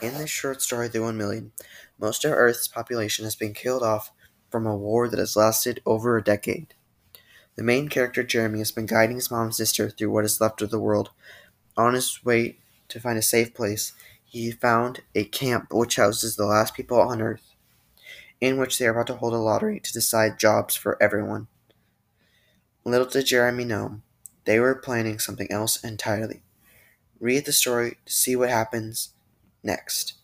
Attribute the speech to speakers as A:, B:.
A: In this short story, The One Million, most of Earth's population has been killed off from a war that has lasted over a decade. The main character, Jeremy, has been guiding his mom and sister through what is left of the world. On his way to find a safe place, he found a camp which houses the last people on Earth, in which they are about to hold a lottery to decide jobs for everyone. Little did Jeremy know, they were planning something else entirely. Read the story to see what happens next.